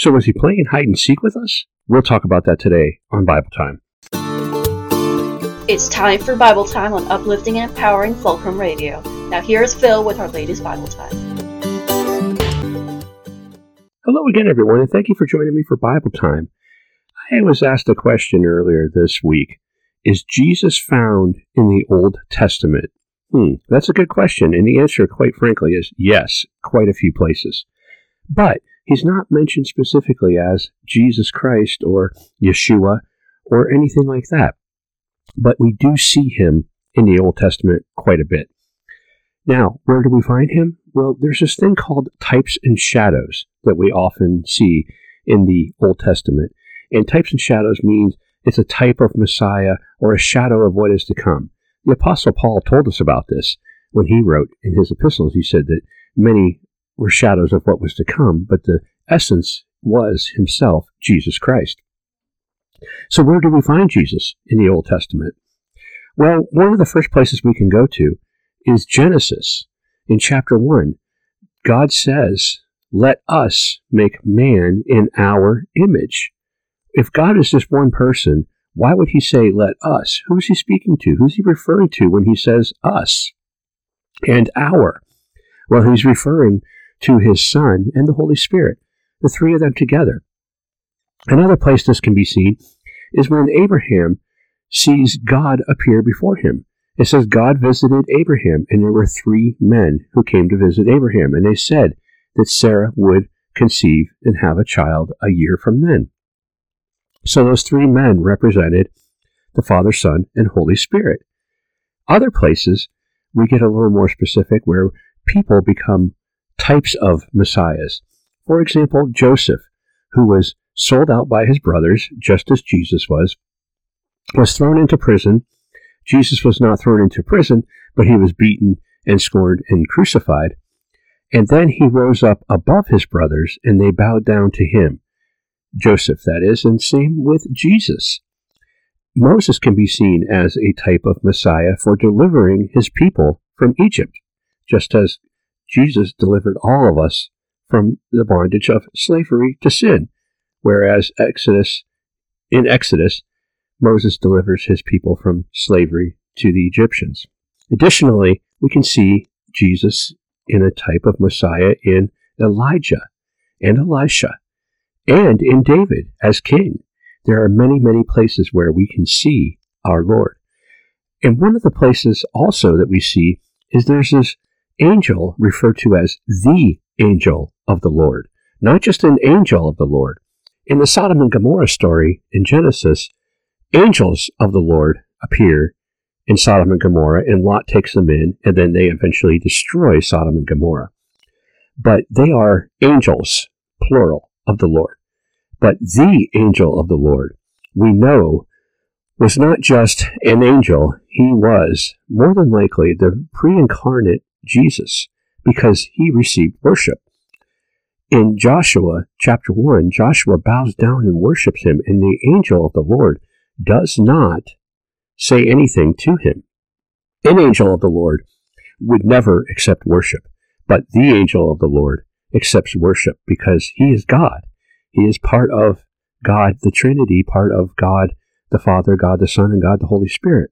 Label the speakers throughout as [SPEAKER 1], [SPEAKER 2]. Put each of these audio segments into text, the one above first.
[SPEAKER 1] So was he playing hide and seek with us? We'll talk about that today on Bible Time.
[SPEAKER 2] It's time for Bible Time on Uplifting and Empowering Fulcrum Radio. Now here's Phil with our latest Bible Time.
[SPEAKER 1] Hello again, everyone, and thank you for joining me for Bible Time. I was asked a question earlier this week. Is Jesus found in the Old Testament? Hmm, that's a good question, and the answer, quite frankly, is yes, quite a few places. But he's not mentioned specifically as Jesus Christ or Yeshua or anything like that. But we do see him in the Old Testament quite a bit. Now, where do we find him? Well, there's this thing called types and shadows that we often see in the Old Testament. And types and shadows means it's a type of Messiah or a shadow of what is to come. The Apostle Paul told us about this when he wrote in his epistles. He said that many were shadows of what was to come, but the essence was himself, Jesus Christ. So, where do we find Jesus in the Old Testament? Well, one of the first places we can go to is Genesis. In chapter 1, God says, Let us make man in our image. If God is just one person, why would he say, Let us? Who is he speaking to? Who's he referring to when he says us and our? Well, he's referring to his Son and the Holy Spirit, the three of them together. Another place this can be seen is when Abraham sees God appear before him. It says God visited Abraham, and there were three men who came to visit Abraham, and they said that Sarah would conceive and have a child a year from then. So those three men represented the Father, Son, and Holy Spirit. Other places, we get a little more specific where people become types of messiahs. For example, Joseph, who was sold out by his brothers, just as Jesus was, was thrown into prison. Jesus was not thrown into prison, but he was beaten and scorned and crucified. And then he rose up above his brothers, and they bowed down to him. Joseph, that is, and same with Jesus. Moses can be seen as a type of Messiah for delivering his people from Egypt, just as Jesus delivered all of us from the bondage of slavery to sin, whereas Exodus in Exodus Moses delivers his people from slavery to the Egyptians. Additionally, we can see Jesus in a type of Messiah in Elijah and Elisha and in David as king. There are many, many places where we can see our Lord. And one of the places also that we see is there's this angel referred to as the angel of the Lord, not just an angel of the Lord. In the Sodom and Gomorrah story in Genesis, angels of the Lord appear in Sodom and Gomorrah, and Lot takes them in, and then they eventually destroy Sodom and Gomorrah. But they are angels, plural, of the Lord. But the angel of the Lord, we know, was not just an angel, he was, more than likely, the pre incarnate Jesus because he received worship. In Joshua chapter 1, Joshua bows down and worships him, and the angel of the Lord does not say anything to him. An angel of the Lord would never accept worship, but the angel of the Lord accepts worship because he is God. He is part of God the Trinity, part of God the Father, God the Son, and God the Holy Spirit.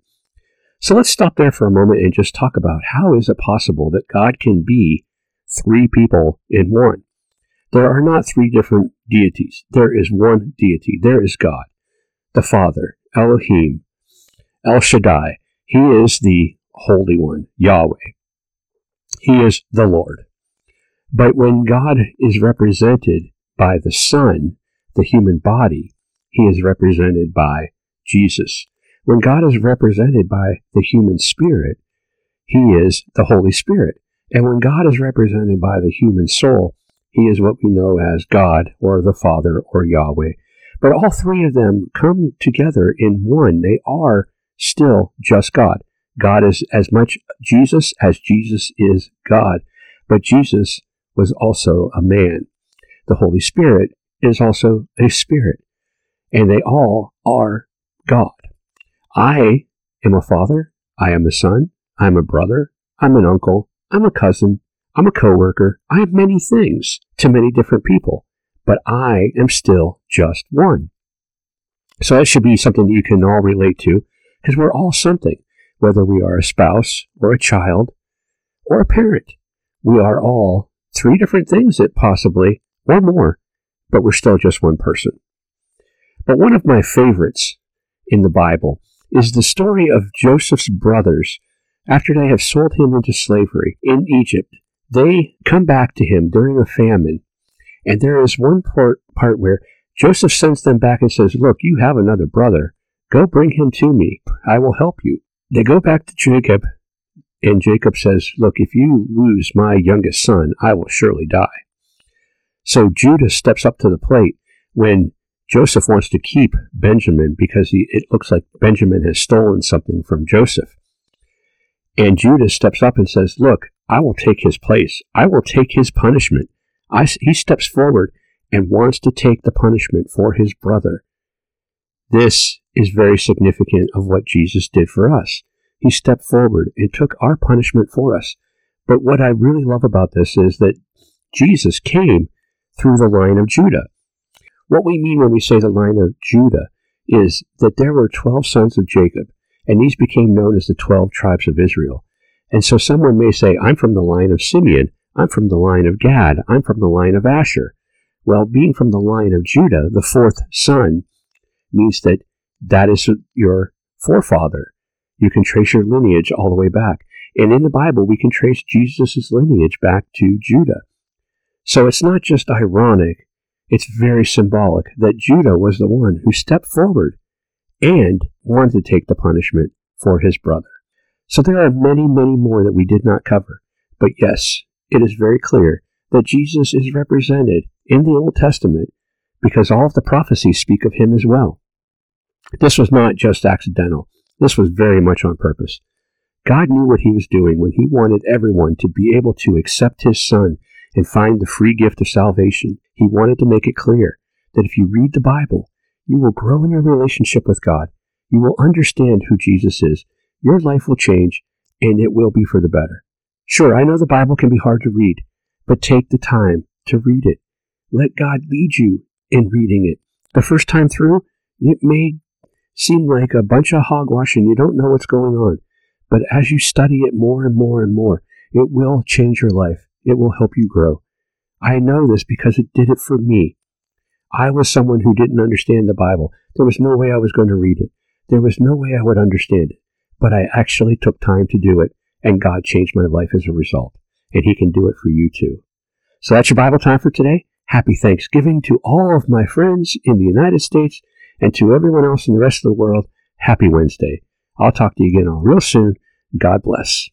[SPEAKER 1] So let's stop there for a moment and just talk about how is it possible that God can be three people in one? There are not three different deities. There is one deity. There is God, the Father, Elohim, El Shaddai. He is the Holy One, Yahweh. He is the Lord. But when God is represented by the Son, the human body, he is represented by Jesus. When God is represented by the human spirit, he is the Holy Spirit. And when God is represented by the human soul, he is what we know as God or the Father or Yahweh. But all three of them come together in one. They are still just God. God is as much Jesus as Jesus is God. But Jesus was also a man. The Holy Spirit is also a spirit. And they all are God. I am a father. I am a son. I'm a brother. I'm an uncle. I'm a cousin. I'm a coworker. I am many things to many different people. but I am still just one. So that should be something that you can all relate to because we're all something, whether we are a spouse or a child or a parent. We are all three different things that possibly, or more, but we're still just one person. But one of my favorites in the Bible is the story of Joseph's brothers after they have sold him into slavery in Egypt. They come back to him during a famine, and there is one part, part where Joseph sends them back and says, Look, you have another brother. Go bring him to me. I will help you. They go back to Jacob, and Jacob says, Look, if you lose my youngest son, I will surely die. So Judah steps up to the plate when Joseph wants to keep Benjamin because he, it looks like Benjamin has stolen something from Joseph. And Judah steps up and says, Look, I will take his place. I will take his punishment. I, he steps forward and wants to take the punishment for his brother. This is very significant of what Jesus did for us. He stepped forward and took our punishment for us. But what I really love about this is that Jesus came through the line of Judah. What we mean when we say the line of Judah is that there were 12 sons of Jacob, and these became known as the 12 tribes of Israel. And so someone may say, I'm from the line of Simeon, I'm from the line of Gad, I'm from the line of Asher. Well, being from the line of Judah, the fourth son, means that that is your forefather. You can trace your lineage all the way back. And in the Bible, we can trace Jesus' lineage back to Judah. So it's not just ironic it's very symbolic that Judah was the one who stepped forward and wanted to take the punishment for his brother. So there are many, many more that we did not cover. But yes, it is very clear that Jesus is represented in the Old Testament because all of the prophecies speak of him as well. This was not just accidental. This was very much on purpose. God knew what he was doing when he wanted everyone to be able to accept his son and find the free gift of salvation. He wanted to make it clear that if you read the Bible, you will grow in your relationship with God. You will understand who Jesus is. Your life will change, and it will be for the better. Sure, I know the Bible can be hard to read, but take the time to read it. Let God lead you in reading it. The first time through, it may seem like a bunch of hogwash and you don't know what's going on. But as you study it more and more and more, it will change your life. It will help you grow. I know this because it did it for me. I was someone who didn't understand the Bible. There was no way I was going to read it. There was no way I would understand it. But I actually took time to do it, and God changed my life as a result. And He can do it for you too. So that's your Bible time for today. Happy Thanksgiving to all of my friends in the United States and to everyone else in the rest of the world. Happy Wednesday. I'll talk to you again real soon. God bless.